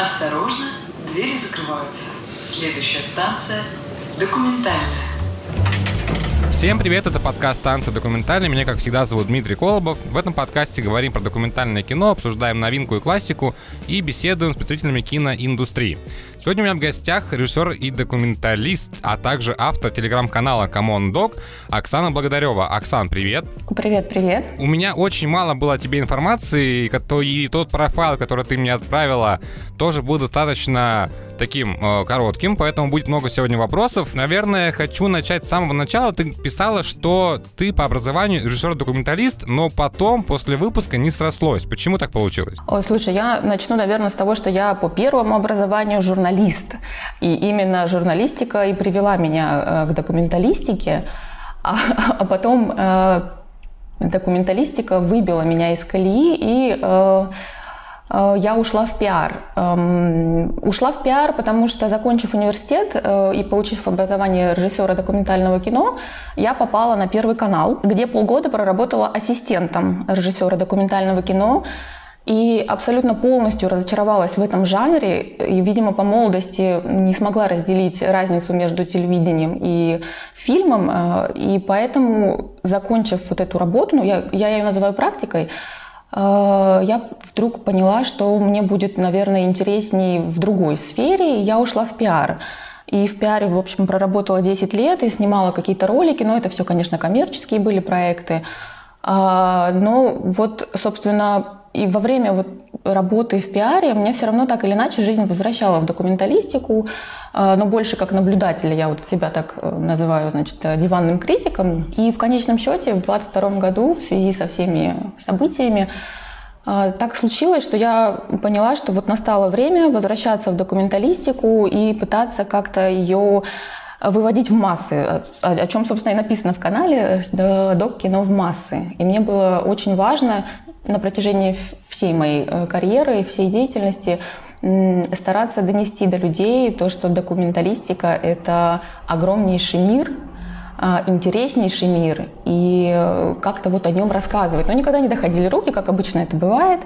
Осторожно, двери закрываются. Следующая станция – документальная. Всем привет, это подкаст «Танцы документальные». Меня, как всегда, зовут Дмитрий Колобов. В этом подкасте говорим про документальное кино, обсуждаем новинку и классику и беседуем с представителями киноиндустрии. Сегодня у меня в гостях режиссер и документалист, а также автор телеграм-канала Common Dog Оксана Благодарева. Оксан, привет. Привет, привет. У меня очень мало было о тебе информации, и тот профайл, который ты мне отправила, тоже был достаточно таким э, коротким, поэтому будет много сегодня вопросов. Наверное, хочу начать с самого начала. Ты писала, что ты по образованию режиссер-документалист, но потом, после выпуска, не срослось. Почему так получилось? О, слушай, я начну, наверное, с того, что я по первому образованию журналист. И именно журналистика и привела меня э, к документалистике. А, а потом э, документалистика выбила меня из колеи и э, я ушла в пиар. Эм, ушла в пиар, потому что, закончив университет и получив образование режиссера документального кино, я попала на Первый канал, где полгода проработала ассистентом режиссера документального кино. И абсолютно полностью разочаровалась в этом жанре. И, видимо, по молодости не смогла разделить разницу между телевидением и фильмом. Э, и поэтому, закончив вот эту работу, ну, я, я ее называю практикой, Э, я вдруг поняла, что мне будет, наверное, интереснее в другой сфере, и я ушла в пиар. И в пиаре, в общем, проработала 10 лет и снимала какие-то ролики, но это все, конечно, коммерческие были проекты. А, но вот, собственно, и во время вот работы в пиаре мне все равно так или иначе жизнь возвращала в документалистику, а, но больше как наблюдателя, я вот себя так э, называю, значит, диванным критиком. И в конечном счете в 22 году в связи со всеми событиями а, так случилось, что я поняла, что вот настало время возвращаться в документалистику и пытаться как-то ее выводить в массы, о, чем, собственно, и написано в канале «Док кино в массы». И мне было очень важно на протяжении всей моей э, карьеры и всей деятельности стараться донести до людей то, что документалистика — это огромнейший мир, а, интереснейший мир, и э, как-то вот о нем рассказывать. Но никогда не доходили руки, как обычно это бывает.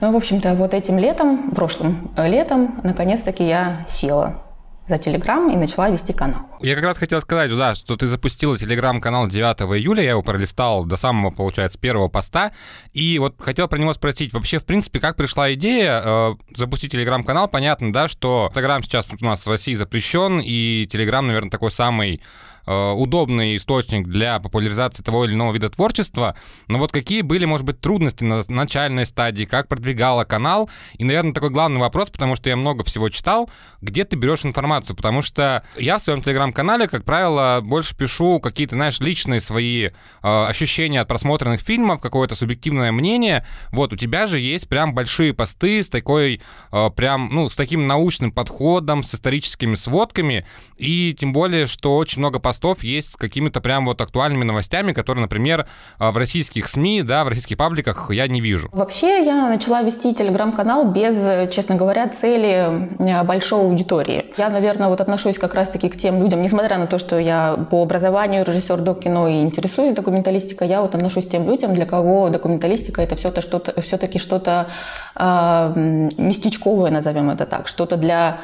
Ну, в общем-то, вот этим летом, прошлым э, летом, наконец-таки я села за Телеграм и начала вести канал. Я как раз хотел сказать, да, что ты запустила Телеграм-канал 9 июля, я его пролистал до самого, получается, первого поста, и вот хотел про него спросить, вообще, в принципе, как пришла идея э, запустить Телеграм-канал? Понятно, да, что Инстаграм сейчас у нас в России запрещен, и Телеграм, наверное, такой самый удобный источник для популяризации того или иного вида творчества, но вот какие были, может быть, трудности на начальной стадии, как продвигала канал, и, наверное, такой главный вопрос, потому что я много всего читал, где ты берешь информацию, потому что я в своем телеграм-канале, как правило, больше пишу какие-то, знаешь, личные свои э, ощущения от просмотренных фильмов, какое-то субъективное мнение, вот, у тебя же есть прям большие посты с такой, э, прям, ну, с таким научным подходом, с историческими сводками, и тем более, что очень много постов постов есть с какими-то прям вот актуальными новостями, которые, например, а, в российских СМИ, да, в российских пабликах я не вижу. Вообще я начала вести телеграм-канал без, честно говоря, цели э, большой аудитории. Я, наверное, вот отношусь как раз-таки к тем людям, несмотря на то, что я по образованию режиссер док-кино и интересуюсь документалистикой, я вот отношусь к тем людям, для кого документалистика это все-то что-то, все-таки что-то э, местечковое, назовем это так, что-то для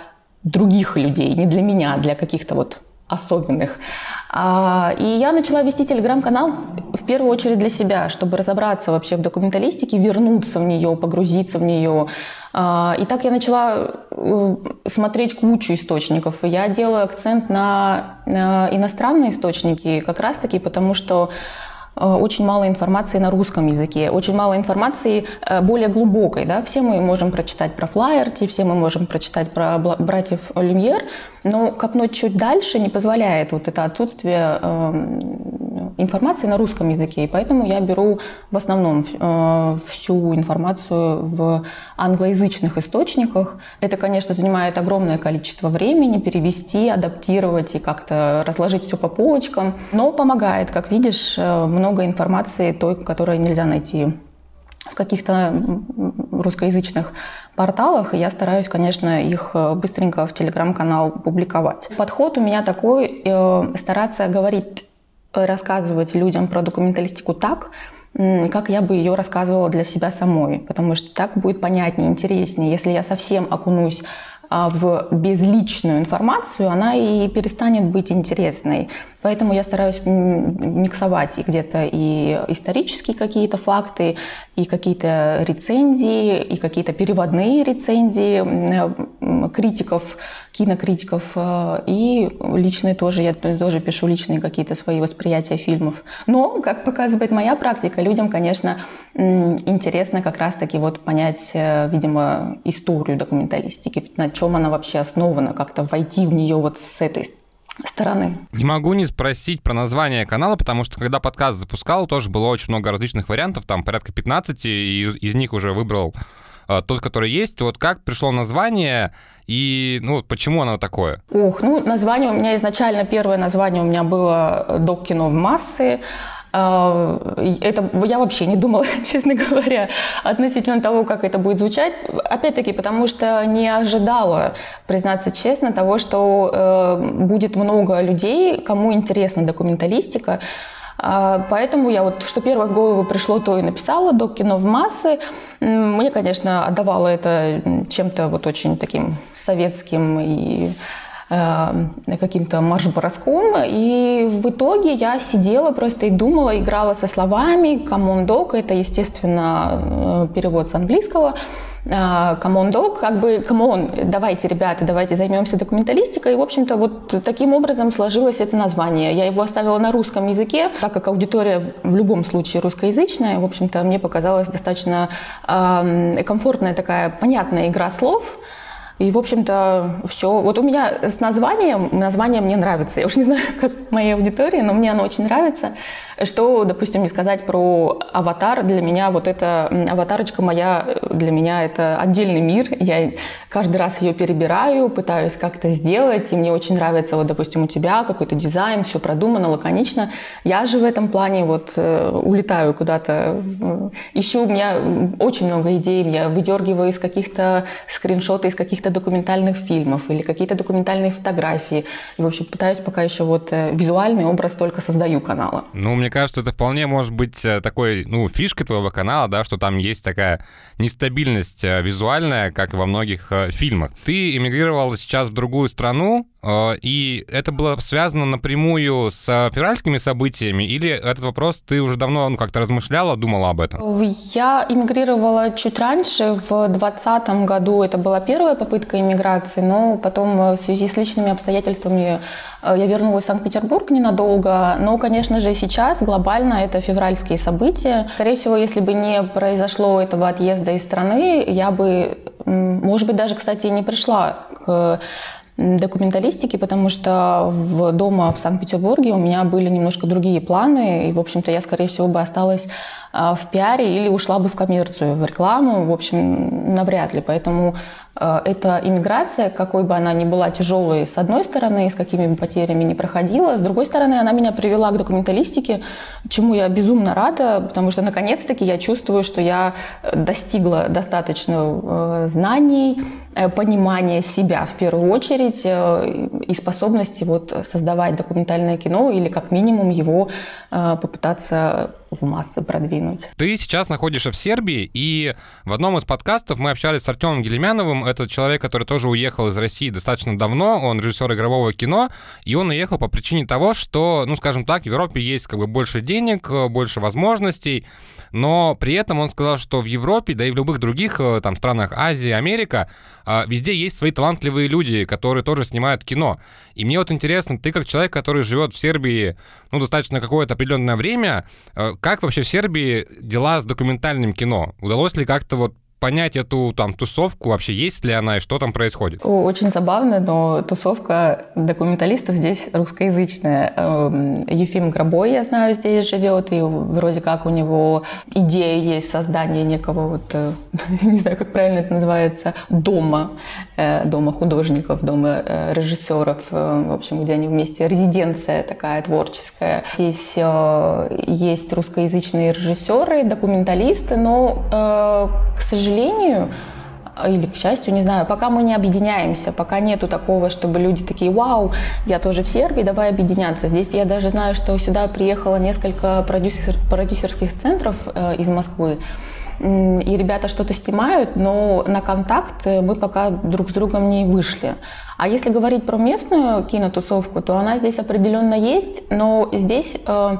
других людей, не для меня, а для каких-то вот особенных. А, и я начала вести телеграм-канал в первую очередь для себя, чтобы разобраться вообще в документалистике, вернуться в нее, погрузиться в нее. А, и так я начала э, смотреть кучу источников. Я делаю акцент на иностранные источники как раз-таки, потому что очень мало информации на русском языке, очень мало информации э, более глубокой. Да? Все мы можем прочитать про Флайерти, все мы можем прочитать про братьев Люмьер, но копнуть чуть дальше не позволяет вот это отсутствие эм, информации на русском языке. И поэтому я беру в основном э, всю информацию в англоязычных источниках. Это, конечно, занимает огромное количество времени перевести, адаптировать и как-то разложить все по полочкам, но помогает, как видишь, много много информации той, которую нельзя найти в каких-то русскоязычных порталах, я стараюсь, конечно, их э, быстренько в телеграм-канал публиковать. Подход у меня такой, э, стараться говорить, рассказывать людям про документалистику так, как я бы ее рассказывала для себя самой, потому что так будет понятнее, интереснее. Если я совсем окунусь а, в безличную информацию, она и перестанет быть интересной. Поэтому я стараюсь миксовать и где-то и исторические какие-то факты, и какие-то рецензии, и какие-то переводные рецензии критиков, кинокритиков, э, и личные тоже, я тоже пишу личные какие-то свои восприятия фильмов. Но, как показывает моя практика, людям, конечно, интересно как раз-таки вот понять, э, видимо, историю документалистики, на чем она вообще основана, как-то войти в нее вот с этой стороны. Не могу не спросить про название канала, потому что когда подкаст запускал, тоже было очень много различных вариантов, там порядка 15, и из, из них уже выбрал э, тот, который есть. Вот как пришло название и ну, почему оно такое? Ух, ну, название у меня изначально, первое название у меня было «Док кино в массы», это я вообще не думала, честно говоря, относительно того, как это будет звучать. Опять-таки, потому что не ожидала, признаться честно, того, что э, будет много людей, кому интересна документалистика. А, поэтому я вот, что первое в голову пришло, то и написала, до кино в массы. Мне, конечно, отдавало это чем-то вот очень таким советским и каким-то марш-броском. И в итоге я сидела просто и думала, играла со словами. Common dog – это, естественно, э, перевод с английского. Common э, dog, как бы, come давайте, ребята, давайте займемся документалистикой. И, в общем-то, вот таким образом сложилось это название. Я его оставила на русском языке, так как аудитория в любом случае русскоязычная. В общем-то, мне показалась достаточно э, комфортная такая понятная игра слов – и, в общем-то, все. Вот у меня с названием, название мне нравится. Я уж не знаю, как моей аудитории, но мне оно очень нравится. Что, допустим, не сказать про аватар, для меня вот эта аватарочка моя, для меня это отдельный мир. Я каждый раз ее перебираю, пытаюсь как-то сделать, и мне очень нравится, вот, допустим, у тебя какой-то дизайн, все продумано, лаконично. Я же в этом плане вот э, улетаю куда-то, э, ищу, у меня очень много идей, я выдергиваю из каких-то скриншотов, из каких-то документальных фильмов или какие-то документальные фотографии. И, в общем, пытаюсь пока еще вот э, визуальный образ только создаю канала. Ну, мне кажется, это вполне может быть э, такой, ну, фишкой твоего канала, да, что там есть такая нестабильность э, визуальная, как и во многих фильмах. Ты эмигрировал сейчас в другую страну, и это было связано напрямую с февральскими событиями, или этот вопрос ты уже давно ну, как-то размышляла, думала об этом? Я эмигрировала чуть раньше, в 2020 году. Это была первая попытка эмиграции, но потом в связи с личными обстоятельствами я вернулась в Санкт-Петербург ненадолго. Но, конечно же, сейчас сейчас глобально это февральские события. Скорее всего, если бы не произошло этого отъезда из страны, я бы, может быть, даже, кстати, не пришла к документалистики, потому что в дома в Санкт-Петербурге у меня были немножко другие планы, и, в общем-то, я, скорее всего, бы осталась в пиаре или ушла бы в коммерцию, в рекламу, в общем, навряд ли. Поэтому э, эта иммиграция, какой бы она ни была тяжелой, с одной стороны, с какими бы потерями не проходила, с другой стороны, она меня привела к документалистике, чему я безумно рада, потому что, наконец-таки, я чувствую, что я достигла достаточно э, знаний, э, понимания себя в первую очередь и способности вот создавать документальное кино или как минимум его попытаться в массы продвинуть. Ты сейчас находишься в Сербии, и в одном из подкастов мы общались с Артемом Гелемяновым. Это человек, который тоже уехал из России достаточно давно. Он режиссер игрового кино, и он уехал по причине того, что, ну, скажем так, в Европе есть как бы больше денег, больше возможностей, но при этом он сказал, что в Европе, да и в любых других э, там странах Азии, Америка, э, везде есть свои талантливые люди, которые тоже снимают кино. И мне вот интересно, ты как человек, который живет в Сербии, ну, достаточно какое-то определенное время, э, как вообще в Сербии дела с документальным кино? Удалось ли как-то вот понять эту там тусовку, вообще есть ли она и что там происходит? Очень забавно, но тусовка документалистов здесь русскоязычная. Эм, Ефим Гробой, я знаю, здесь живет, и вроде как у него идея есть создание некого вот, э, не знаю, как правильно это называется, дома, э, дома художников, дома э, режиссеров, в общем, где они вместе, резиденция такая творческая. Здесь есть русскоязычные режиссеры, документалисты, но, к сожалению, или к счастью, не знаю, пока мы не объединяемся, пока нету такого, чтобы люди такие, вау, я тоже в Сербии, давай объединяться. Здесь я даже знаю, что сюда приехало несколько продюсер, продюсерских центров э, из Москвы, и ребята что-то снимают, но на контакт мы пока друг с другом не вышли. А если говорить про местную кинотусовку, то она здесь определенно есть, но здесь э,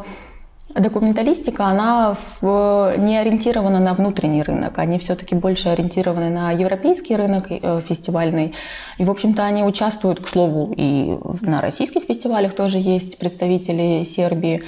Документалистика, она в, не ориентирована на внутренний рынок, они все-таки больше ориентированы на европейский рынок э, фестивальный. И, в общем-то, они участвуют, к слову, и на российских фестивалях тоже есть представители Сербии.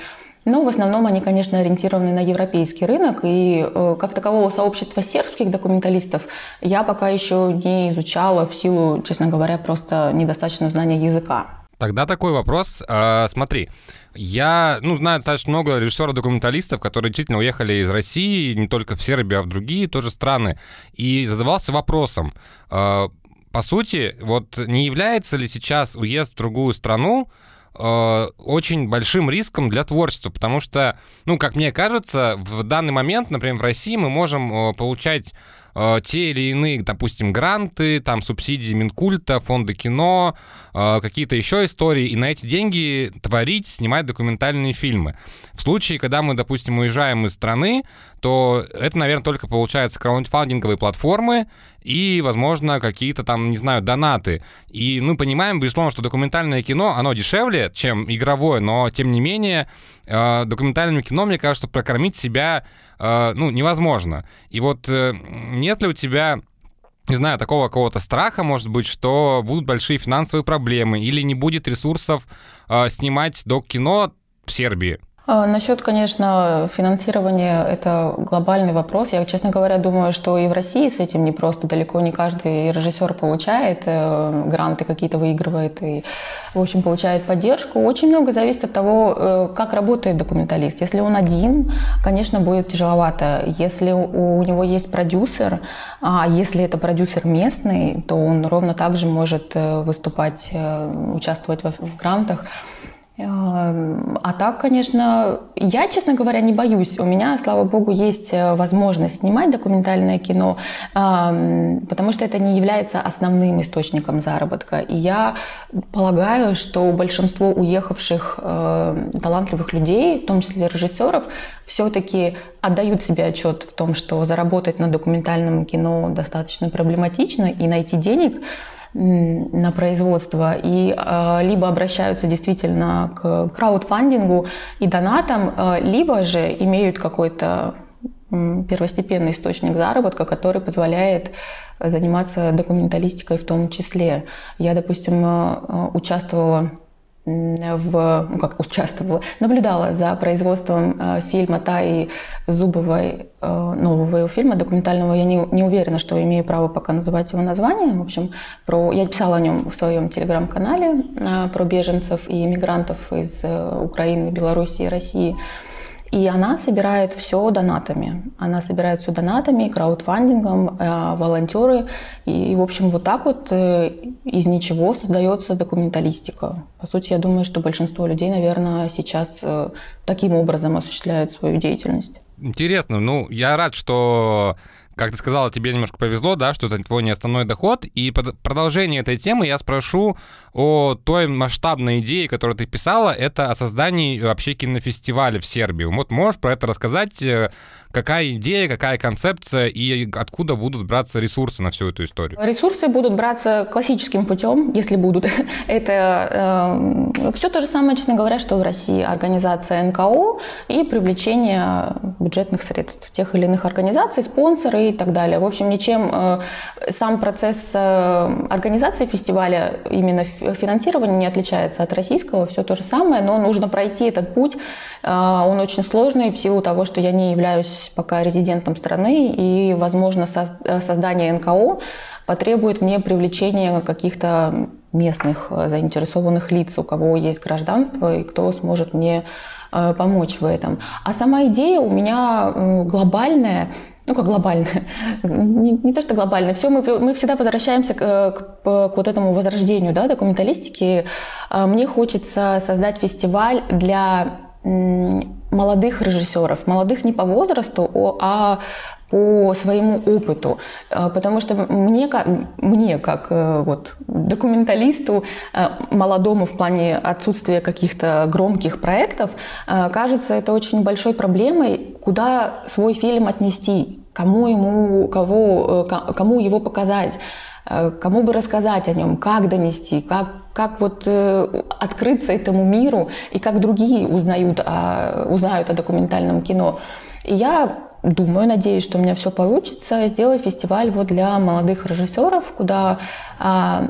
Но в основном они, конечно, ориентированы на европейский рынок, и э, как такового сообщества сербских документалистов я пока еще не изучала в силу, честно говоря, просто недостаточного знания языка. Тогда такой вопрос. Э, смотри, я, ну, знаю достаточно много режиссеров-документалистов, которые действительно уехали из России, не только в Сербию, а в другие тоже страны, и задавался вопросом, э, по сути, вот не является ли сейчас уезд в другую страну э, очень большим риском для творчества, потому что, ну, как мне кажется, в данный момент, например, в России мы можем получать э, те или иные, допустим, гранты, там субсидии Минкульта, фонды кино, э, какие-то еще истории, и на эти деньги творить, снимать документальные фильмы. В случае, когда мы, допустим, уезжаем из страны, то это, наверное, только получается краундфандинговые платформы и, возможно, какие-то там, не знаю, донаты. И мы понимаем, безусловно, что документальное кино, оно дешевле, чем игровое, но, тем не менее, э, документальным кино, мне кажется, прокормить себя, э, ну, невозможно. И вот э, нет ли у тебя не знаю, такого какого-то страха, может быть, что будут большие финансовые проблемы или не будет ресурсов э, снимать док-кино в Сербии? А, насчет, конечно, финансирования – это глобальный вопрос. Я, честно говоря, думаю, что и в России с этим не просто. Далеко не каждый режиссер получает э, гранты какие-то, выигрывает и, в общем, получает поддержку. Очень много зависит от того, э, как работает документалист. Если он один, конечно, будет тяжеловато. Если у него есть продюсер, а если это продюсер местный, то он ровно так же может э, выступать, участвовать в грантах. А так, конечно, я, честно говоря, не боюсь. У меня, слава богу, есть э, возможность снимать документальное кино, потому что это не является основным источником заработка. И я полагаю, что большинство уехавших э, талантливых людей, в том числе режиссеров, все-таки отдают себе отчет в том, что заработать на документальном кино достаточно проблематично, и найти денег – на производство и э, либо обращаются действительно к краудфандингу и донатам, э, либо же имеют какой-то первостепенный источник заработка, который позволяет заниматься документалистикой в том числе. Я, допустим, э, участвовала в, ну как участвовала, наблюдала за производством э, фильма Таи Зубовой, э, нового его фильма документального. Я не, не уверена, что имею право пока называть его название. В общем, про, я писала о нем в своем телеграм-канале э, про беженцев и иммигрантов из э, Украины, Белоруссии и России. И она собирает все донатами. Она собирает все донатами, краудфандингом, э, волонтеры. И, в общем, вот так вот э, из ничего создается документалистика. По сути, я думаю, что большинство людей, наверное, сейчас э, таким образом осуществляют свою деятельность. Интересно. Ну, я рад, что как ты сказала, тебе немножко повезло, да, что это твой не доход. И под продолжение этой темы я спрошу о той масштабной идее, которую ты писала, это о создании вообще кинофестиваля в Сербии. Вот можешь про это рассказать? Какая идея, какая концепция и откуда будут браться ресурсы на всю эту историю? Ресурсы будут браться классическим путем, если будут. Это э, все то же самое, честно говоря, что в России. Организация НКО и привлечение бюджетных средств тех или иных организаций, спонсоры и так далее. В общем, ничем э, сам процесс э, организации фестиваля, именно финансирования не отличается от российского. Все то же самое, но нужно пройти этот путь. Э, он очень сложный в силу того, что я не являюсь пока резидентом страны, и, возможно, создание НКО потребует мне привлечения каких-то местных э, заинтересованных лиц, у кого есть гражданство, и кто сможет мне э, помочь в этом. А сама идея у меня глобальная, ну как глобальная, не, не то что глобальная, все мы, мы всегда возвращаемся к, к, к вот этому возрождению да, документалистики. Э, мне хочется создать фестиваль для молодых режиссеров, молодых не по возрасту, а по своему опыту, э, потому что мне, мне как э, вот, документалисту, э, молодому в плане отсутствия каких-то громких проектов, кажется это очень большой проблемой, куда свой фильм отнести, кому ему, кого, кому его показать кому бы рассказать о нем, как донести, как, как вот э, открыться этому миру и как другие узнают о, узнают о документальном кино. И я думаю, надеюсь, что у меня все получится, сделать фестиваль вот для молодых режиссеров, куда а,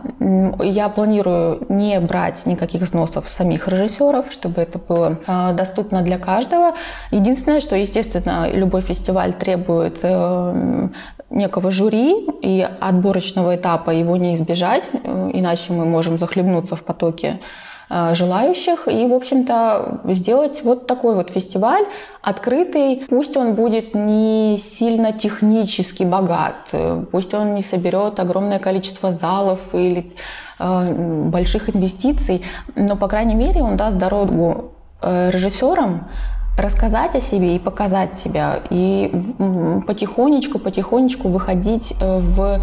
я планирую не брать никаких взносов самих режиссеров, чтобы это было а, доступно для каждого. Единственное, что, естественно, любой фестиваль требует а, некого жюри, и отборочного этапа его не избежать, э, иначе мы можем захлебнуться в потоке Э, желающих и, в общем-то, сделать вот такой вот фестиваль открытый. Пусть он будет не сильно технически богат, э, пусть он не соберет огромное количество залов или э, больших инвестиций, но, по крайней мере, он даст дорогу режиссерам рассказать о себе и показать себя, и потихонечку, потихонечку выходить в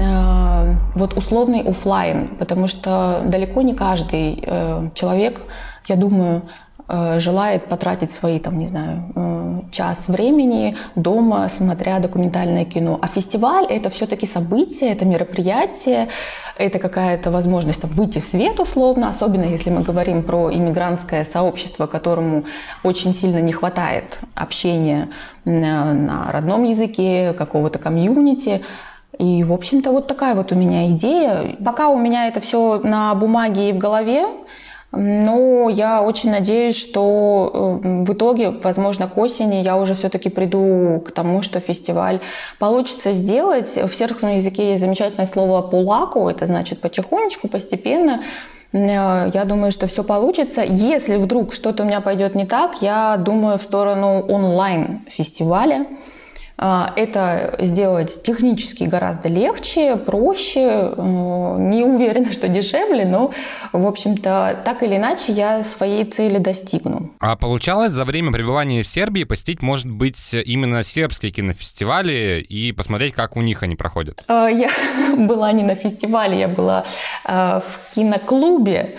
Э, вот условный офлайн, потому что далеко не каждый э, человек, я думаю, э, желает потратить свои, там, не знаю, час времени дома, смотря документальное кино. А фестиваль — это все-таки событие, это мероприятие, это какая-то возможность там, выйти в свет условно, особенно если мы говорим про иммигрантское сообщество, которому очень сильно не хватает общения на родном языке, какого-то комьюнити. И, в общем-то, вот такая вот у меня идея. Пока у меня это все на бумаге и в голове, но я очень надеюсь, что э, в итоге, возможно, к осени я уже все-таки приду к тому, что фестиваль получится сделать. В сербском языке есть замечательное слово «пулаку», это значит потихонечку, постепенно. Э, я думаю, что все получится. Если вдруг что-то у меня пойдет не так, я думаю в сторону онлайн-фестиваля. А, это сделать технически гораздо легче, проще, э, не уверена, что дешевле, но, в общем-то, так или иначе я своей цели достигну. А получалось за время пребывания в Сербии посетить, может быть, именно сербские кинофестивали и посмотреть, как у них они проходят? А, я была не на фестивале, я была а, в киноклубе,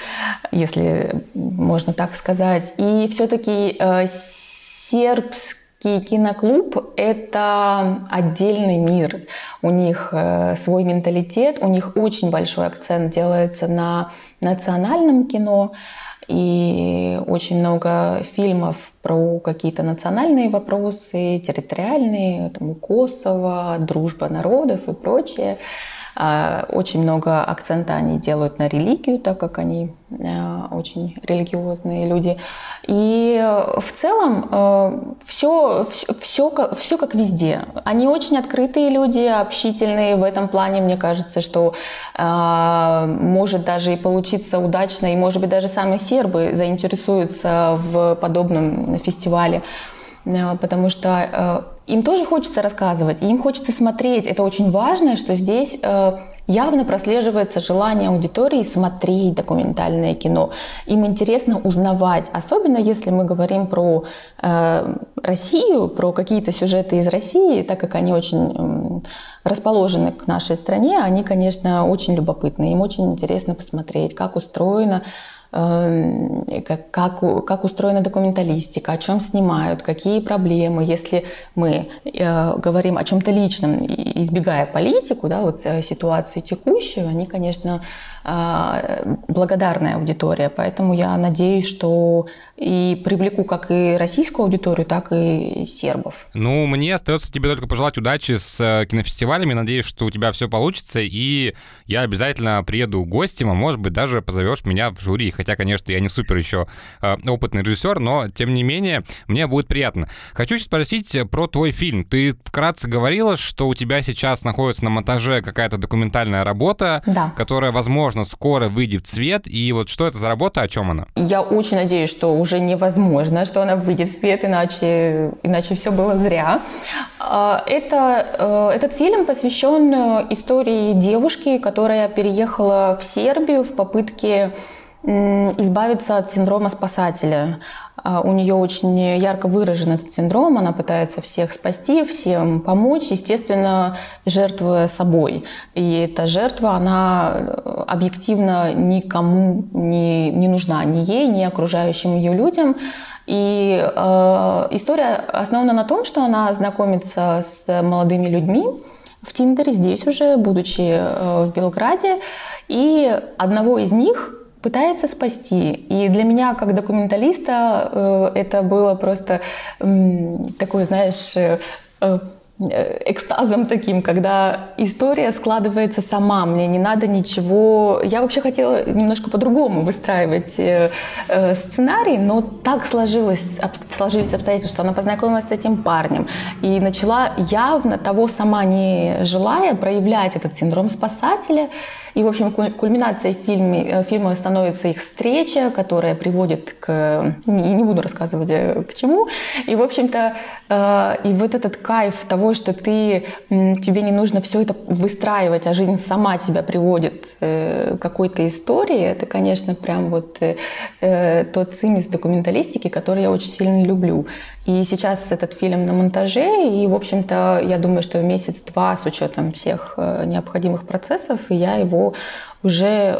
если можно так сказать. И все-таки э, сербский киноклуб — это отдельный мир. У них э, свой менталитет, у них очень большой акцент делается на национальном кино, и очень много фильмов про какие-то национальные вопросы, территориальные, там, Косово, дружба народов и прочее. А, очень много акцента они делают на религию, так как они а, очень религиозные люди. И в целом все, все, все, как везде. Они очень открытые люди, общительные. В этом плане, мне кажется, что а, может даже и получиться удачно, и, может быть, даже сами сербы заинтересуются в подобном фестивале потому что им тоже хочется рассказывать, им хочется смотреть. Это очень важно, что здесь э, явно прослеживается желание аудитории смотреть документальное кино. Им интересно узнавать, особенно если мы говорим про э, Россию, про какие-то сюжеты из России, так как они очень э, расположены к нашей стране, они, конечно, очень любопытны. Им очень интересно посмотреть, как устроено как, как, как устроена документалистика, о чем снимают, какие проблемы. Если мы э, говорим о чем-то личном, избегая политику, да, вот э, ситуации текущую, они, конечно, благодарная аудитория. Поэтому я надеюсь, что и привлеку как и российскую аудиторию, так и сербов. Ну, мне остается тебе только пожелать удачи с э, кинофестивалями. Надеюсь, что у тебя все получится, и я обязательно приеду гостем, а может быть, даже позовешь меня в жюри. Хотя, конечно, я не супер еще э, опытный режиссер, но, тем не менее, мне будет приятно. Хочу спросить про твой фильм. Ты вкратце говорила, что у тебя сейчас находится на монтаже какая-то документальная работа, да. которая, возможно, возможно, скоро выйдет в свет. И вот что это за работа, о чем она? Я очень надеюсь, что уже невозможно, что она выйдет в свет, иначе, иначе все было зря. А, это, э, этот фильм посвящен истории девушки, которая переехала в Сербию в попытке избавиться от синдрома спасателя. А, у нее очень ярко выражен этот синдром, она пытается всех спасти, всем помочь, естественно, жертвуя собой. И эта жертва, она э, объективно никому не, не нужна, ни ей, ни окружающим ее людям. И э, история основана на том, что она знакомится с молодыми людьми, в Тиндере здесь уже, будучи э, в Белграде, и одного из них пытается спасти. И для меня, как документалиста, э, это было просто такой, знаешь, э, Э, экстазом таким, когда история складывается сама, мне не надо ничего. Я вообще хотела немножко по-другому выстраивать э, э, сценарий, но так сложилось, сложились обстоятельства, что она познакомилась с этим парнем и начала явно того сама не желая проявлять этот синдром спасателя. И, в общем, кульминацией фильме, фильма становится их встреча, которая приводит к... Не, не буду рассказывать, к чему. И, в общем-то, и вот этот кайф того, того, что ты, тебе не нужно все это выстраивать, а жизнь сама тебя приводит э, к какой-то истории, это, конечно, прям вот э, э, тот цимис документалистики, который я очень сильно люблю. И сейчас этот фильм на монтаже, и, в общем-то, я думаю, что месяц-два с учетом всех необходимых процессов, я его уже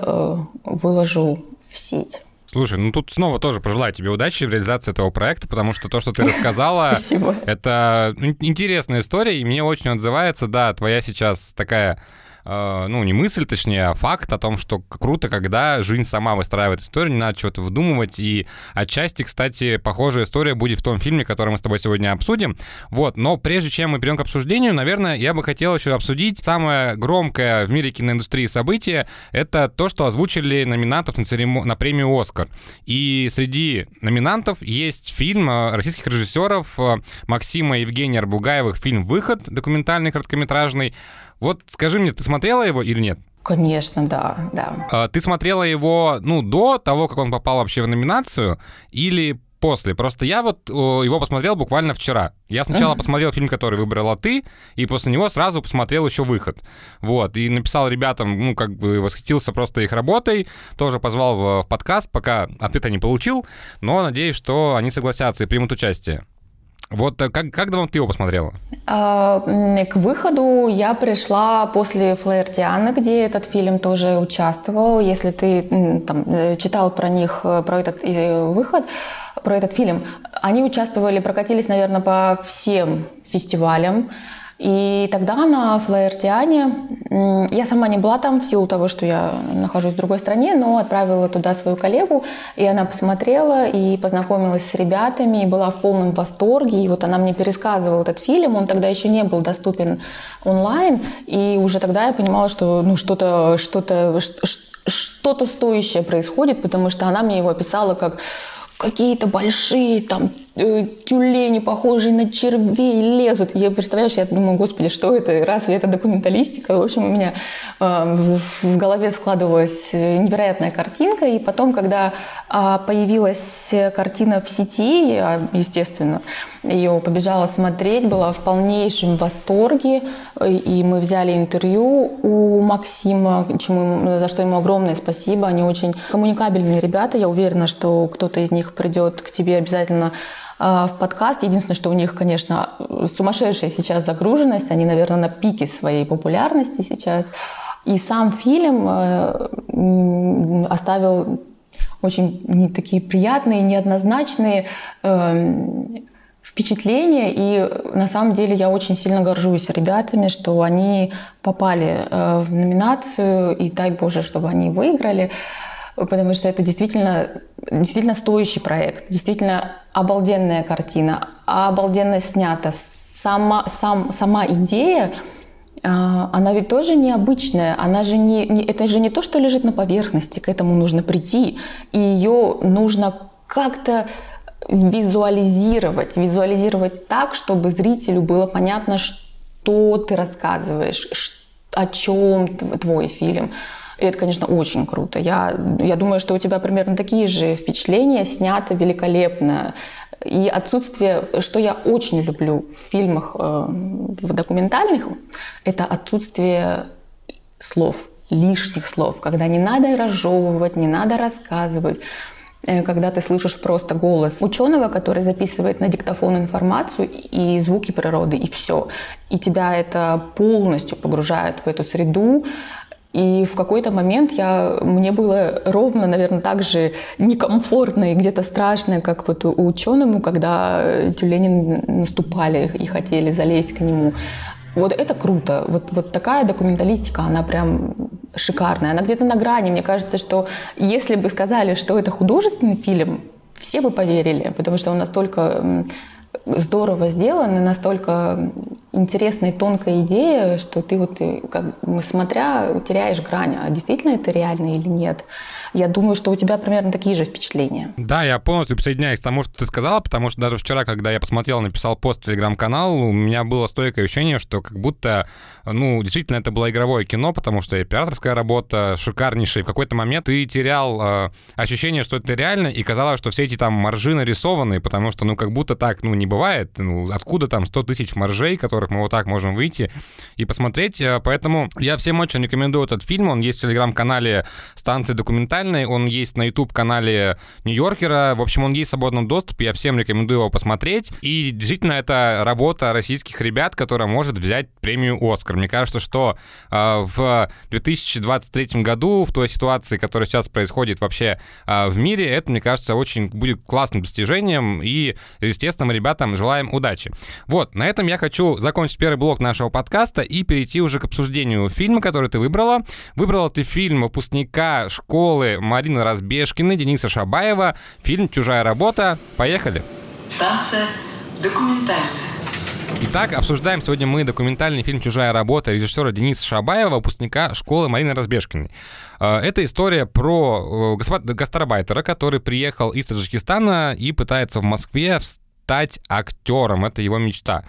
выложу в сеть. Слушай, ну тут снова тоже пожелаю тебе удачи в реализации этого проекта, потому что то, что ты рассказала, это интересная история, и мне очень отзывается, да, твоя сейчас такая Э, ну, не мысль, точнее, а факт о том, что круто, когда жизнь сама выстраивает историю, не надо чего-то выдумывать. И отчасти, кстати, похожая история будет в том фильме, который мы с тобой сегодня обсудим. Вот, но прежде чем мы перейдем к обсуждению, наверное, я бы хотел еще обсудить самое громкое в мире киноиндустрии событие. Это то, что озвучили номинантов на, церемо... на премию «Оскар». И среди номинантов есть фильм э, российских режиссеров э, Максима и Евгения Арбугаевых, фильм «Выход», документальный, короткометражный, вот скажи мне, ты смотрела его или нет? Конечно, да, да. А, ты смотрела его, ну, до того, как он попал вообще в номинацию, или после. Просто я вот его посмотрел буквально вчера. Я сначала посмотрел фильм, который выбрала ты, и после него сразу посмотрел еще выход. Вот, и написал ребятам, ну, как бы восхитился просто их работой, тоже позвал в, в подкаст, пока ответа не получил, но надеюсь, что они согласятся и примут участие. Вот э, как, как давно ты его посмотрела? А, к выходу я пришла после Флаертиана, где этот фильм тоже участвовал. Если ты там, э, читал про них, э, про этот выход, про этот фильм, они участвовали, прокатились, наверное, по всем фестивалям. И тогда на Флаертиане, я сама не была там в силу того, что я нахожусь в другой стране, но отправила туда свою коллегу, и она посмотрела и познакомилась с ребятами, и была в полном восторге. И вот она мне пересказывала этот фильм, он тогда еще не был доступен онлайн, и уже тогда я понимала, что ну, что-то что-то что-то стоящее происходит, потому что она мне его описала как какие-то большие там тюлени, похожие на червей, лезут. Я, представляешь, я думаю, господи, что это? Разве это документалистика? В общем, у меня э, в, голове складывалась невероятная картинка. И потом, когда э, появилась картина в сети, я, естественно, ее побежала смотреть, была в полнейшем восторге. И мы взяли интервью у Максима, чему, за что ему огромное спасибо. Они очень коммуникабельные ребята. Я уверена, что кто-то из них придет к тебе обязательно а, в подкаст. Единственное, что у них, конечно, сумасшедшая сейчас загруженность. Они, наверное, на пике своей популярности сейчас. И сам фильм э, оставил очень не такие приятные, неоднозначные э, впечатления. И на самом деле я очень сильно горжусь ребятами, что они попали э, в номинацию. И дай Боже, чтобы они выиграли потому что это действительно, действительно стоящий проект, действительно обалденная картина, обалденно снята. Сама, сам, сама идея, а, она ведь тоже необычная, она же не, не, это же не то, что лежит на поверхности, к этому нужно прийти, и ее нужно как-то визуализировать, визуализировать так, чтобы зрителю было понятно, что ты рассказываешь, о чем твой фильм. И это, конечно, очень круто. Я, я думаю, что у тебя примерно такие же впечатления, снято великолепно. И отсутствие, что я очень люблю в фильмах, э, в документальных, это отсутствие слов. лишних слов, когда не надо разжевывать, не надо рассказывать, э, когда ты слышишь просто голос ученого, который записывает на диктофон информацию и звуки природы, и все. И тебя это полностью погружает в эту среду, и в какой-то момент я, мне было ровно, наверное, так же некомфортно и где-то страшно, как вот у ученому, когда тюлени наступали и хотели залезть к нему. Вот это круто. Вот, вот такая документалистика, она прям шикарная. Она где-то на грани. Мне кажется, что если бы сказали, что это художественный фильм, все бы поверили, потому что он настолько здорово сделан и настолько интересная и тонкая идея, что ты вот, как, смотря, теряешь грань, а действительно это реально или нет. Я думаю, что у тебя примерно такие же впечатления. Да, я полностью присоединяюсь к тому, что ты сказала, потому что даже вчера, когда я посмотрел, написал пост в телеграм-канал, у меня было стойкое ощущение, что как будто, ну, действительно, это было игровое кино, потому что операторская работа шикарнейшая. В какой-то момент ты терял э, ощущение, что это реально, и казалось, что все эти там маржи нарисованы, потому что, ну, как будто так, ну, не бывает. Ну, откуда там 100 тысяч маржей, которых мы вот так можем выйти и посмотреть. Э, поэтому я всем очень рекомендую этот фильм. Он есть в телеграм-канале станции документальной, он есть на YouTube-канале Нью-Йоркера. В общем, он есть в свободном доступе. Я всем рекомендую его посмотреть. И действительно, это работа российских ребят, которая может взять премию «Оскар». Мне кажется, что э, в 2023 году, в той ситуации, которая сейчас происходит вообще э, в мире, это, мне кажется, очень будет классным достижением. И, естественно, мы ребятам ребятам желаем удачи. Вот, на этом я хочу закончить первый блок нашего подкаста и перейти уже к обсуждению фильма, который ты выбрала. Выбрала ты фильм выпускника школы Марины Разбежкиной, Дениса Шабаева, фильм «Чужая работа». Поехали! Станция документальная. Итак, обсуждаем сегодня мы документальный фильм «Чужая работа» режиссера Дениса Шабаева, выпускника школы Марины Разбежкиной. Э, это история про э, гастарбайтера, который приехал из Таджикистана и пытается в Москве стать актером. Это его мечта.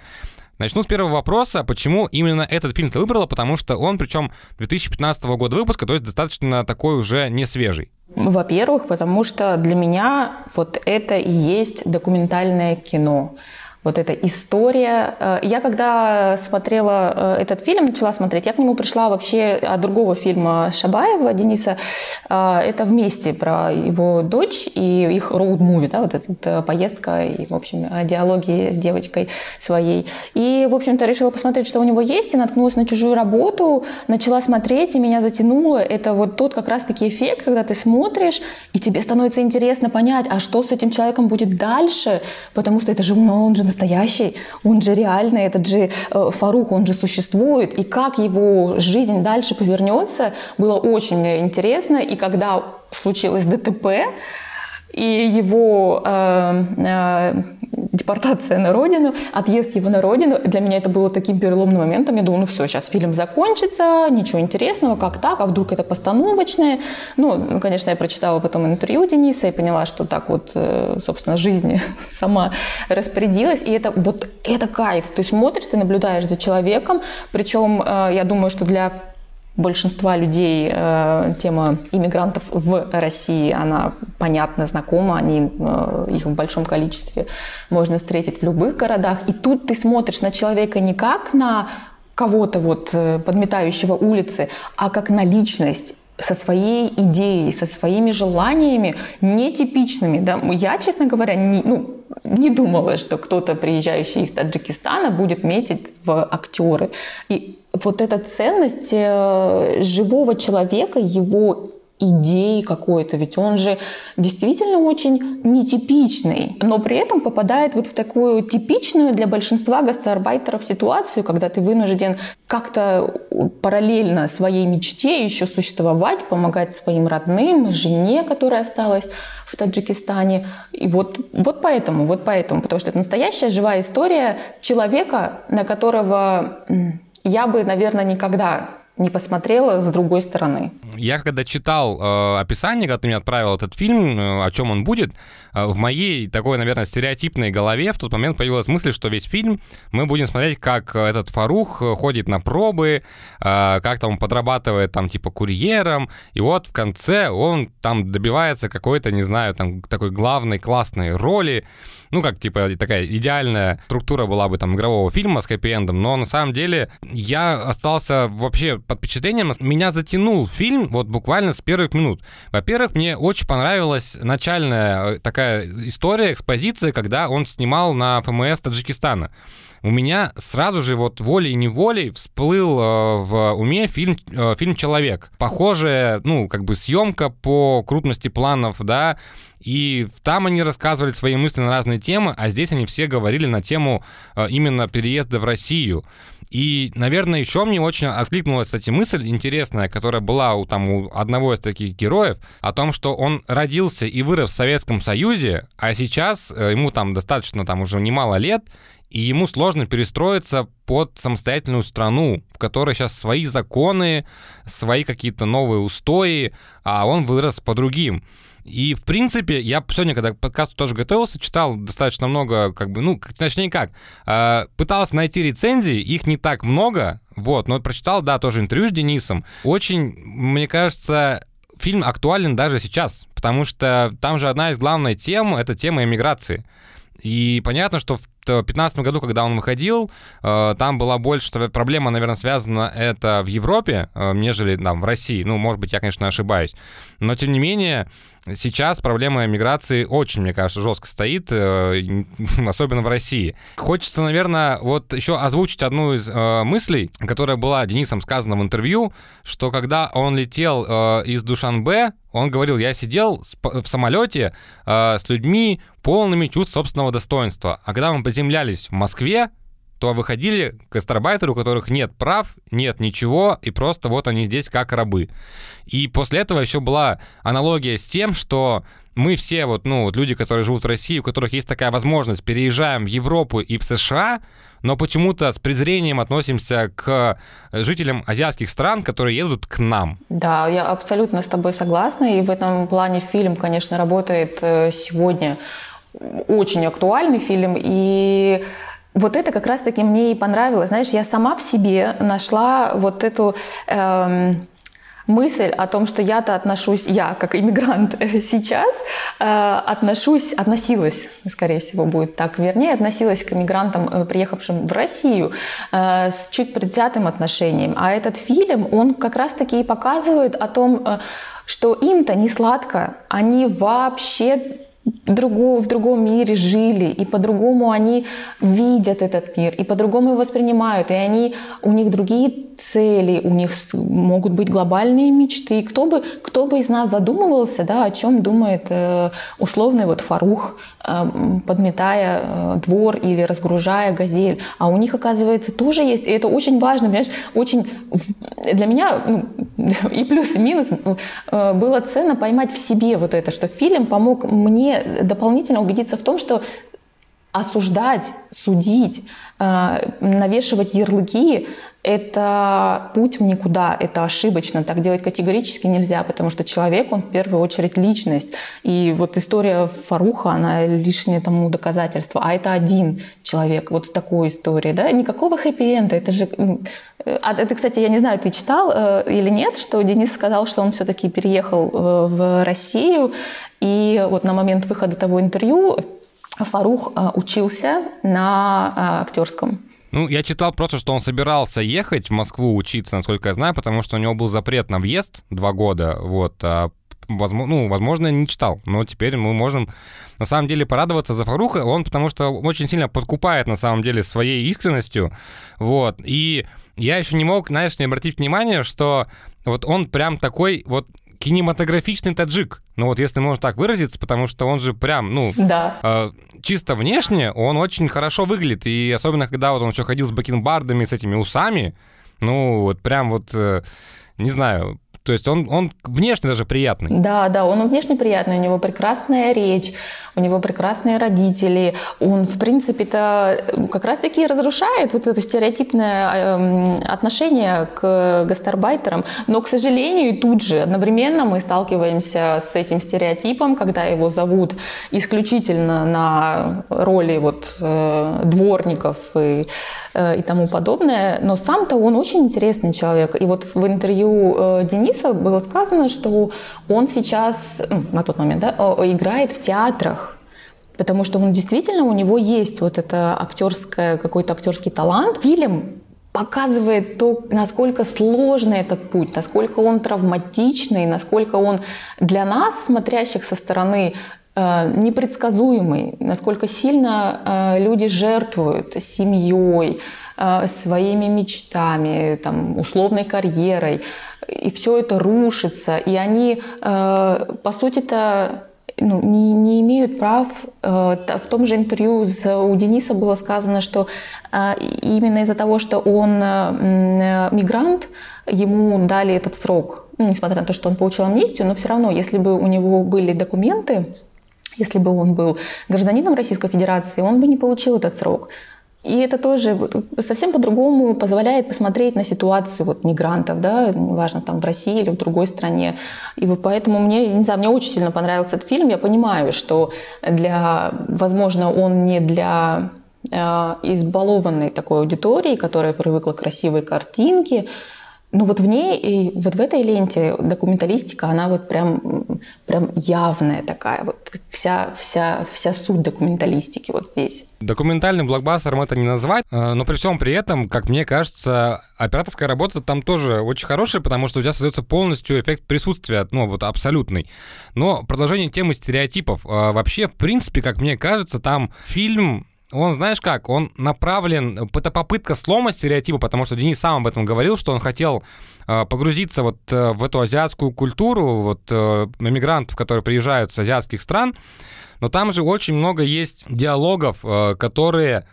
Начну с первого вопроса. Почему именно этот фильм ты выбрала? Потому что он, причем 2015 года выпуска, то есть достаточно такой уже не свежий. Во-первых, потому что для меня вот это и есть документальное кино вот эта история. Э, я когда смотрела э, этот фильм, начала смотреть, я к нему пришла вообще от другого фильма Шабаева, Дениса. Э, это «Вместе» про его дочь и их роуд-муви, да, вот эта поездка и, в общем, диалоги с девочкой своей. И, в общем-то, решила посмотреть, что у него есть, и наткнулась на чужую работу, начала смотреть, и меня затянуло. Это вот тот как раз-таки эффект, когда ты смотришь, и тебе становится интересно понять, а что с этим человеком будет дальше, потому что это же, он же настоящий, он же реальный, этот же э, Фарух, он же существует, и как его жизнь дальше повернется, было очень интересно, и когда случилось ДТП, и его э, э, депортация на родину, отъезд его на родину, для меня это было таким переломным моментом. Я думала, ну все, сейчас фильм закончится, ничего интересного, как так, а вдруг это постановочное. Ну, конечно, я прочитала потом интервью Дениса и поняла, что так вот, э, собственно, жизнь сама распорядилась. И это вот это кайф. Ты смотришь, ты наблюдаешь за человеком, причем э, я думаю, что для большинства людей э, тема иммигрантов в России, она понятно знакома, они, э, их в большом количестве можно встретить в любых городах. И тут ты смотришь на человека не как на кого-то вот э, подметающего улицы, а как на личность со своей идеей, со своими желаниями нетипичными. Да? Я, честно говоря, не, ну, не думала, что кто-то, приезжающий из Таджикистана, будет метить в актеры. И вот эта ценность э, живого человека, его идеи какой-то, ведь он же действительно очень нетипичный, но при этом попадает вот в такую типичную для большинства гастарбайтеров ситуацию, когда ты вынужден как-то параллельно своей мечте еще существовать, помогать своим родным, жене, которая осталась в Таджикистане. И вот, вот поэтому, вот поэтому, потому что это настоящая живая история человека, на которого я бы, наверное, никогда не посмотрела с другой стороны. Я когда читал э, описание, когда ты мне отправил этот фильм, э, о чем он будет, э, в моей такой, наверное, стереотипной голове в тот момент появилась мысль, что весь фильм мы будем смотреть, как этот Фарух ходит на пробы, э, как там он подрабатывает там типа курьером, и вот в конце он там добивается какой-то, не знаю, там такой главной классной роли, ну, как, типа, такая идеальная структура была бы там игрового фильма с хэппи-эндом, но на самом деле я остался вообще под впечатлением. Меня затянул фильм вот буквально с первых минут. Во-первых, мне очень понравилась начальная э, такая история, экспозиция, когда он снимал на ФМС Таджикистана у меня сразу же вот волей-неволей всплыл э, в уме фильм, э, фильм «Человек». Похожая, ну, как бы съемка по крупности планов, да, и там они рассказывали свои мысли на разные темы, а здесь они все говорили на тему э, именно переезда в Россию. И, наверное, еще мне очень откликнулась, кстати, мысль интересная, которая была у, там, у одного из таких героев, о том, что он родился и вырос в Советском Союзе, а сейчас э, ему там достаточно там уже немало лет, и ему сложно перестроиться под самостоятельную страну, в которой сейчас свои законы, свои какие-то новые устои, а он вырос по другим. И, в принципе, я сегодня, когда к подкасту тоже готовился, читал достаточно много, как бы, ну, точнее как, э, пытался найти рецензии, их не так много, вот, но прочитал, да, тоже интервью с Денисом. Очень, мне кажется, фильм актуален даже сейчас, потому что там же одна из главных тем — это тема эмиграции. И понятно, что в 2015 году, когда он выходил, э, там была больше проблема, наверное, связана это в Европе, э, нежели там в России. Ну, может быть, я, конечно, ошибаюсь. Но, тем не менее, сейчас проблема миграции очень, мне кажется, жестко стоит, э, особенно в России. Хочется, наверное, вот еще озвучить одну из мыслей, которая была Денисом сказана в интервью, что когда он летел из Душанбе, он говорил, я сидел в самолете с людьми полными чувств собственного достоинства. А когда мы приземлялись в Москве, то выходили гастарбайтеры, у которых нет прав, нет ничего, и просто вот они здесь как рабы. И после этого еще была аналогия с тем, что мы все вот, ну, вот люди, которые живут в России, у которых есть такая возможность, переезжаем в Европу и в США, но почему-то с презрением относимся к жителям азиатских стран, которые едут к нам. Да, я абсолютно с тобой согласна, и в этом плане фильм, конечно, работает э, сегодня очень актуальный фильм, и вот это как раз-таки мне и понравилось. Знаешь, я сама в себе нашла вот эту эм, мысль о том, что я-то отношусь, я как иммигрант сейчас, э, отношусь, относилась, скорее всего, будет так вернее, относилась к иммигрантам, э, приехавшим в Россию, э, с чуть предвзятым отношением. А этот фильм, он как раз-таки и показывает о том, э, что им-то не сладко, они вообще другого, в другом мире жили, и по-другому они видят этот мир, и по-другому его воспринимают, и они, у них другие цели, у них могут быть глобальные мечты. Кто бы, кто бы из нас задумывался, да, о чем думает э, условный вот Фарух, э, подметая э, двор или разгружая газель. А у них, оказывается, тоже есть, и это очень важно, понимаешь, очень для меня ну, и плюс, и минус э, было ценно поймать в себе вот это, что фильм помог мне дополнительно убедиться в том, что осуждать, судить, э, навешивать ярлыки – это путь в никуда, это ошибочно. Так делать категорически нельзя, потому что человек, он в первую очередь личность. И вот история Фаруха, она лишнее тому доказательство. А это один человек вот с такой историей. Да? Никакого хэппи-энда. Это же... А это, кстати, я не знаю, ты читал э, или нет, что Денис сказал, что он все-таки переехал э, в Россию, и вот на момент выхода того интервью Фарух э, учился на э, актерском. Ну, я читал просто, что он собирался ехать в Москву учиться, насколько я знаю, потому что у него был запрет на въезд два года, вот, а возможно, ну, возможно, не читал, но теперь мы можем на самом деле порадоваться за Фаруха, он потому что очень сильно подкупает на самом деле своей искренностью, вот, и я еще не мог, знаешь, не обратить внимание, что вот он прям такой вот кинематографичный таджик. Ну вот если можно так выразиться, потому что он же прям, ну, да. э, чисто внешне он очень хорошо выглядит. И особенно, когда вот он еще ходил с бакенбардами, с этими усами, ну вот прям вот, э, не знаю, то есть он, он внешне даже приятный. Да, да, он внешне приятный, у него прекрасная речь, у него прекрасные родители. Он, в принципе-то, как раз-таки разрушает вот это стереотипное эм, отношение к гастарбайтерам. Но, к сожалению, тут же одновременно мы сталкиваемся с этим стереотипом, когда его зовут исключительно на роли вот э, дворников и, э, и тому подобное. Но сам-то он очень интересный человек. И вот в интервью э, Дениса Бориса было сказано, что он сейчас, ну, на тот момент, да, играет в театрах, потому что он действительно, у него есть вот это актерское, какой-то актерский талант. Фильм показывает то, насколько сложный этот путь, насколько он травматичный, насколько он для нас, смотрящих со стороны, э, непредсказуемый, насколько сильно э, люди жертвуют семьей, своими мечтами, там, условной карьерой, и все это рушится, и они, по сути-то, ну, не, не имеют прав. Э, в том же интервью у Дениса было сказано, что э, именно из-за того, что он э, мигрант, ему дали этот срок. Ну, несмотря на то, что он получил амнистию, но все равно, если бы у него были документы, если бы он был гражданином Российской Федерации, он бы не получил этот срок. И это тоже совсем по-другому позволяет посмотреть на ситуацию вот, мигрантов, да, неважно, там в России или в другой стране. И вот поэтому мне, не знаю, мне очень сильно понравился этот фильм. Я понимаю, что для, возможно, он не для э, избалованной такой аудитории, которая привыкла к красивой картинке, ну вот в ней, и вот в этой ленте документалистика, она вот прям, прям явная такая, вот вся, вся, вся суть документалистики вот здесь. Документальным блокбастером это не назвать, э, но при всем при этом, как мне кажется, операторская работа там тоже очень хорошая, потому что у тебя создается полностью эффект присутствия, ну вот абсолютный. Но продолжение темы стереотипов. Э, вообще, в принципе, как мне кажется, там фильм он, знаешь как, он направлен, это попытка слома стереотипа, потому что Денис сам об этом говорил, что он хотел э, погрузиться вот э, в эту азиатскую культуру, вот э, иммигрантов, которые приезжают с азиатских стран, но там же очень много есть диалогов, которые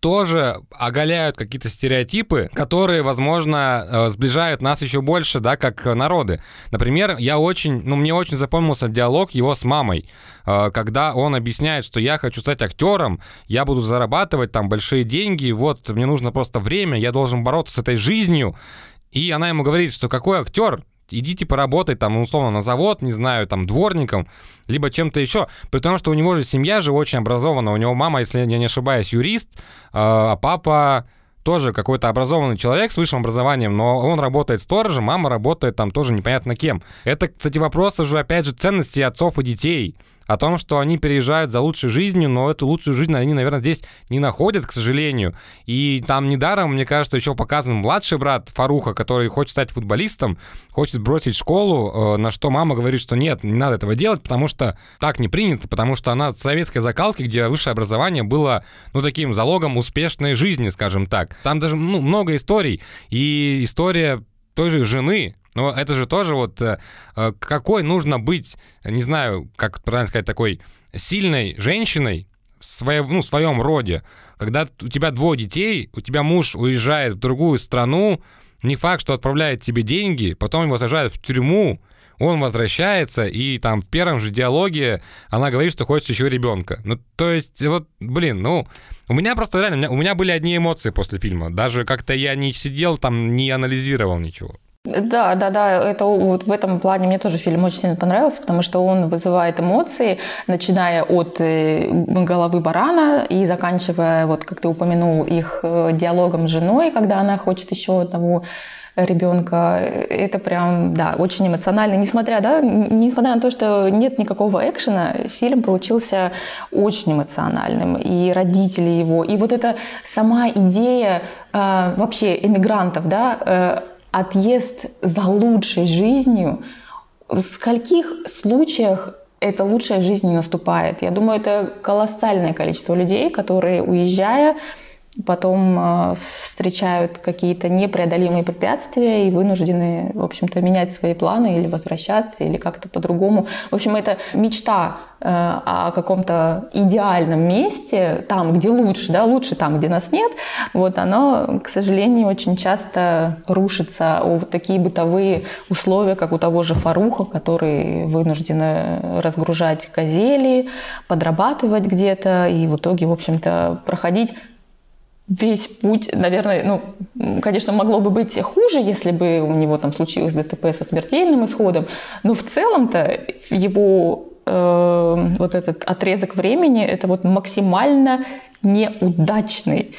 тоже оголяют какие-то стереотипы, которые, возможно, э, сближают нас еще больше, да, как народы. Например, я очень, ну, мне очень запомнился диалог его с мамой, э, когда он объясняет, что я хочу стать актером, я буду зарабатывать там большие деньги, вот, мне нужно просто время, я должен бороться с этой жизнью, и она ему говорит, что какой актер, идите поработать там, условно, на завод, не знаю, там, дворником, либо чем-то еще. При том, что у него же семья же очень образована. У него мама, если я не ошибаюсь, юрист, а, а папа тоже какой-то образованный человек с высшим образованием, но он работает сторожем, мама работает там тоже непонятно кем. Это, кстати, вопрос уже, опять же, ценности отцов и детей о том, что они переезжают за лучшей жизнью, но эту лучшую жизнь они, наверное, здесь не находят, к сожалению. И там недаром, мне кажется, еще показан младший брат Фаруха, который хочет стать футболистом, хочет бросить школу, э, на что мама говорит, что нет, не надо этого делать, потому что так не принято, потому что она советской закалки, где высшее образование было, ну, таким залогом успешной жизни, скажем так. Там даже ну, много историй, и история той же жены, но это же тоже вот э, э, какой нужно быть, не знаю, как правильно сказать, такой сильной женщиной в своем, ну, в своем роде, когда у тебя двое детей, у тебя муж уезжает в другую страну, не факт, что отправляет тебе деньги, потом его сажают в тюрьму, он возвращается, и там в первом же диалоге она говорит, что хочет еще ребенка. Ну, то есть, вот, блин, ну, у меня просто реально, у меня, у меня были одни эмоции после фильма. Даже как-то я не сидел там, не анализировал ничего. Да, да, да, это вот в этом плане мне тоже фильм очень сильно понравился, потому что он вызывает эмоции, начиная от э, головы барана и заканчивая, вот как ты упомянул, их э, диалогом с женой, когда она хочет еще одного ребенка. Это прям, да, очень эмоционально. Несмотря, да, несмотря на то, что нет никакого экшена, фильм получился очень эмоциональным. И родители его, и вот эта сама идея э, вообще эмигрантов, да, э, отъезд за лучшей жизнью, в скольких случаях эта лучшая жизнь не наступает? Я думаю, это колоссальное количество людей, которые, уезжая, потом э, встречают какие-то непреодолимые препятствия и вынуждены, в общем-то, менять свои планы или возвращаться, или как-то по-другому. В общем, это мечта э, о каком-то идеальном месте, там, где лучше, да, лучше там, где нас нет, вот оно, к сожалению, очень часто рушится о вот такие бытовые условия, как у того же Фаруха, который вынужден разгружать козели, подрабатывать где-то и в итоге, в общем-то, проходить весь путь, наверное, ну, конечно, могло бы быть хуже, если бы у него там случилось ДТП со смертельным исходом, но в целом-то его э, вот этот отрезок времени это вот максимально неудачный.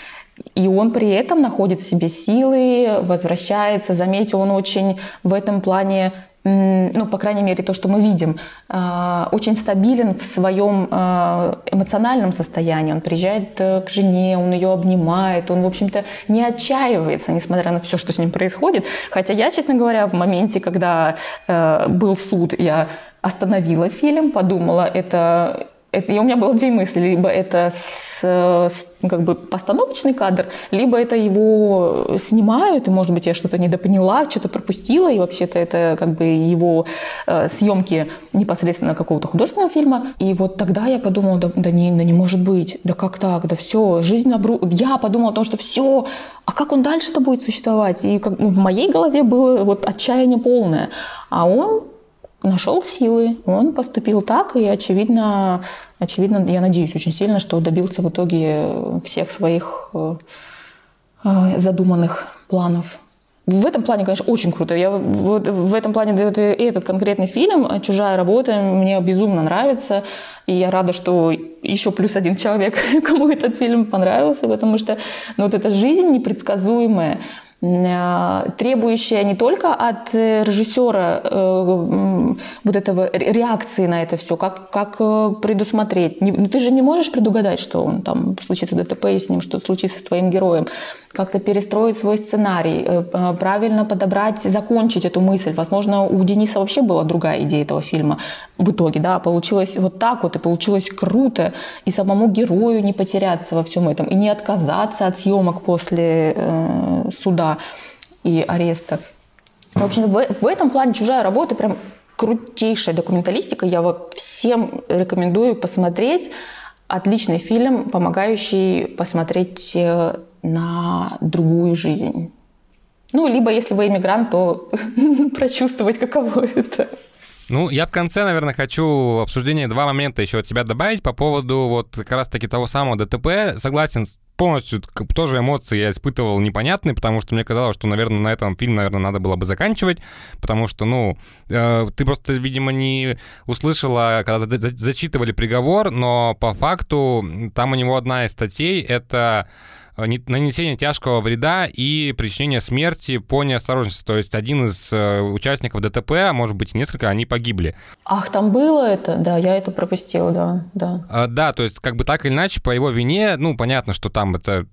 И он при этом находит в себе силы, возвращается. Заметьте, он очень в этом плане ну, по крайней мере, то, что мы видим, э, очень стабилен в своем э, эмоциональном состоянии. Он приезжает к жене, он ее обнимает, он, в общем-то, не отчаивается, несмотря на все, что с ним происходит. Хотя я, честно говоря, в моменте, когда был суд, я остановила фильм, подумала, это это, и у меня было две мысли. Либо это с, с, как бы постановочный кадр, либо это его снимают, и, может быть, я что-то недопоняла, что-то пропустила, и вообще-то это как бы его э, съемки непосредственно какого-то художественного фильма. И вот тогда я подумала, да, да, не, да не может быть, да как так, да все, жизнь обру... Я подумала о том, что все, а как он дальше-то будет существовать? И как, ну, в моей голове было вот отчаяние полное. А он нашел силы, он поступил так, и очевидно, очевидно, я надеюсь очень сильно, что добился в итоге всех своих э, э, задуманных планов. В этом плане, конечно, очень круто. Я вот в этом плане вот этот конкретный фильм «Чужая работа» мне безумно нравится. И я рада, что еще плюс один человек, кому этот фильм понравился, потому что ну, вот эта жизнь непредсказуемая, требующая не только от э, режиссера э, вот этого реакции на это все, как, как предусмотреть. Не, ну, ты же не можешь предугадать, что он там случится ДТП с ним, что случится с твоим героем. Как-то перестроить свой сценарий, правильно подобрать, закончить эту мысль. Возможно, у Дениса вообще была другая идея этого фильма в итоге, да, получилось вот так вот, и получилось круто, и самому герою не потеряться во всем этом, и не отказаться от съемок после э, суда и ареста. В общем, в, в этом плане «Чужая работа» прям крутейшая документалистика. Я вот всем рекомендую посмотреть. Отличный фильм, помогающий посмотреть э, на другую жизнь. Ну, либо если вы иммигрант, то прочувствовать, каково это. Ну, я в конце, наверное, хочу обсуждение два момента еще от себя добавить по поводу вот как раз-таки того самого ДТП. Согласен полностью тоже эмоции я испытывал непонятные, потому что мне казалось, что, наверное, на этом фильм, наверное, надо было бы заканчивать, потому что, ну, э, ты просто, видимо, не услышала, когда зачитывали приговор, но по факту там у него одна из статей — это нанесение тяжкого вреда и причинение смерти по неосторожности. То есть один из э, участников ДТП, а может быть несколько, они погибли. Ах, там было это? Да, я это пропустила, да, да. А, да, то есть как бы так или иначе по его вине, ну, понятно, что там это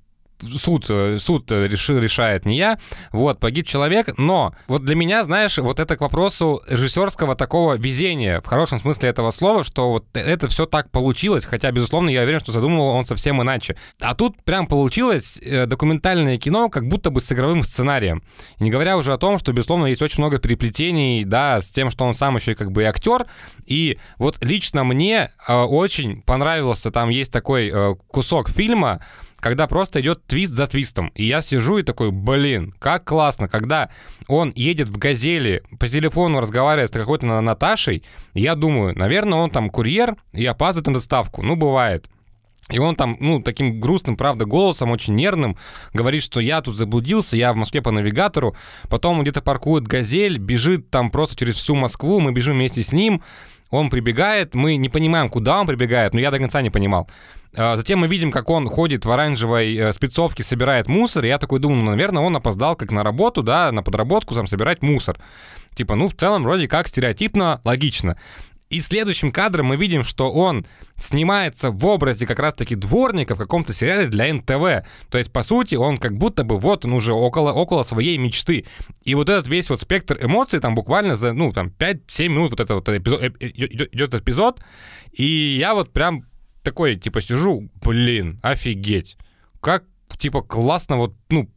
суд, э, суд решил, решает не я, вот, погиб человек, но вот для меня, знаешь, вот это к вопросу режиссерского такого везения, в хорошем смысле этого слова, что вот это все так получилось, хотя, безусловно, я уверен, что задумывал он совсем иначе. А тут прям получилось э, документальное кино, как будто бы с игровым сценарием. Не говоря уже о том, что, безусловно, есть очень много переплетений, да, с тем, что он сам еще и как бы и актер, и вот лично мне э, очень понравился, там есть такой э, кусок фильма, когда просто идет твист за твистом. И я сижу и такой, блин, как классно, когда он едет в «Газели», по телефону разговаривает с какой-то Наташей, я думаю, наверное, он там курьер и опаздывает на доставку. Ну, бывает. И он там, ну, таким грустным, правда, голосом, очень нервным, говорит, что я тут заблудился, я в Москве по навигатору. Потом где-то паркует «Газель», бежит там просто через всю Москву, мы бежим вместе с ним. Он прибегает, мы не понимаем, куда он прибегает, но я до конца не понимал. А, затем мы видим, как он ходит в оранжевой э, спецовке, собирает мусор. И я такой думаю, ну, наверное, он опоздал как на работу, да, на подработку, сам собирать мусор. Типа, ну, в целом, вроде как стереотипно, логично. И следующим кадром мы видим, что он снимается в образе как раз-таки дворника в каком-то сериале для НТВ. То есть, по сути, он как будто бы вот он уже около, около своей мечты. И вот этот весь вот спектр эмоций там буквально за, ну, там, 5-7 минут вот это вот эпизод, идет эпизод. И я вот прям такой, типа, сижу, блин, офигеть. Как, типа, классно вот, ну,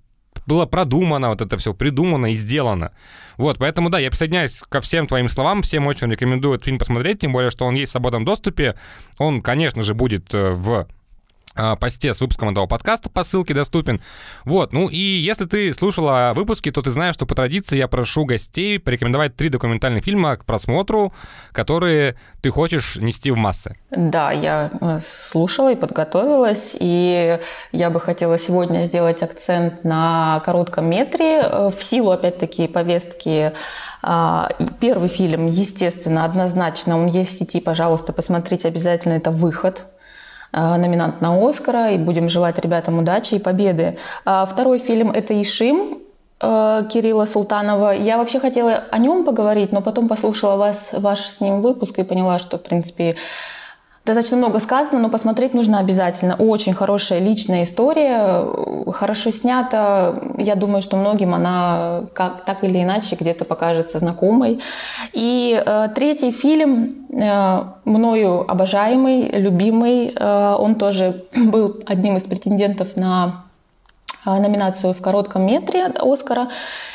было продумано, вот это все придумано и сделано. Вот, поэтому, да, я присоединяюсь ко всем твоим словам, всем очень рекомендую этот фильм посмотреть, тем более, что он есть в свободном доступе. Он, конечно же, будет э, в посте с выпуском этого подкаста по ссылке доступен. Вот, ну и если ты слушала выпуски, то ты знаешь, что по традиции я прошу гостей порекомендовать три документальных фильма к просмотру, которые ты хочешь нести в массы. Да, я э, слушала и подготовилась, и я бы хотела сегодня сделать акцент на коротком метре э, в силу, опять-таки, повестки а, Первый фильм, естественно, однозначно, он есть в сети, пожалуйста, посмотрите обязательно, это «Выход», номинант на Оскара, и будем желать ребятам удачи и победы. А второй фильм – это «Ишим», э, Кирилла Султанова. Я вообще хотела о нем поговорить, но потом послушала вас, ваш с ним выпуск и поняла, что, в принципе, Достаточно много сказано, но посмотреть нужно обязательно. Очень хорошая личная история, хорошо снята. Я думаю, что многим она как, так или иначе где-то покажется знакомой. И э, третий фильм, э, мною обожаемый, любимый, э, он тоже был одним из претендентов на номинацию в коротком метре Оскара.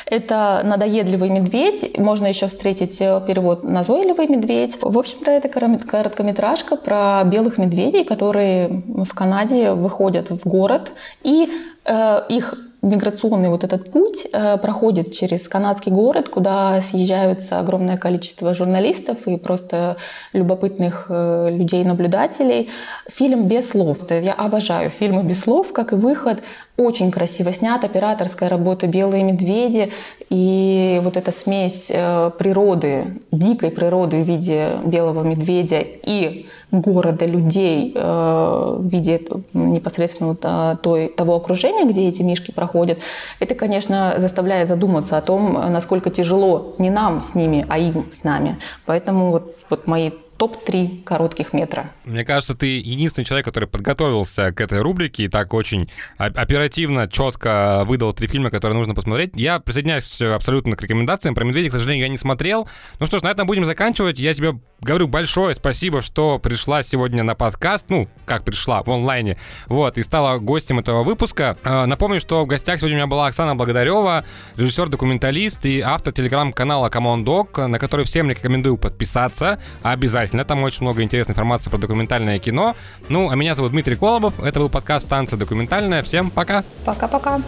Это «Надоедливый медведь». Можно еще встретить э, перевод «Назойливый медведь». В общем-то, это короткометражка про белых медведей, которые в Канаде выходят в город, и э, их миграционный вот этот путь э, проходит через канадский город, куда съезжаются огромное количество журналистов и просто любопытных э, людей-наблюдателей. Фильм без слов. Я обожаю фильмы без слов, как и выход. Очень красиво снят, операторская работа «Белые медведи» и вот эта смесь э, природы, дикой природы в виде белого медведя и города, людей э, в виде непосредственно той, того окружения, где эти мишки проходят, это, конечно, заставляет задуматься о том, насколько тяжело не нам с ними, а им с нами. Поэтому вот, вот мои топ-3 коротких метра. Мне кажется, ты единственный человек, который подготовился к этой рубрике и так очень оперативно, четко выдал три фильма, которые нужно посмотреть. Я присоединяюсь абсолютно к рекомендациям. Про «Медведя», к сожалению, я не смотрел. Ну что ж, на этом будем заканчивать. Я тебе говорю большое спасибо, что пришла сегодня на подкаст. Ну, как пришла, в онлайне. Вот, и стала гостем этого выпуска. А, напомню, что в гостях сегодня у меня была Оксана Благодарева, режиссер-документалист и автор телеграм-канала Common на который всем рекомендую подписаться обязательно обязательно. Там очень много интересной информации про документальное кино. Ну, а меня зовут Дмитрий Колобов. Это был подкаст «Станция документальная». Всем пока. Пока-пока.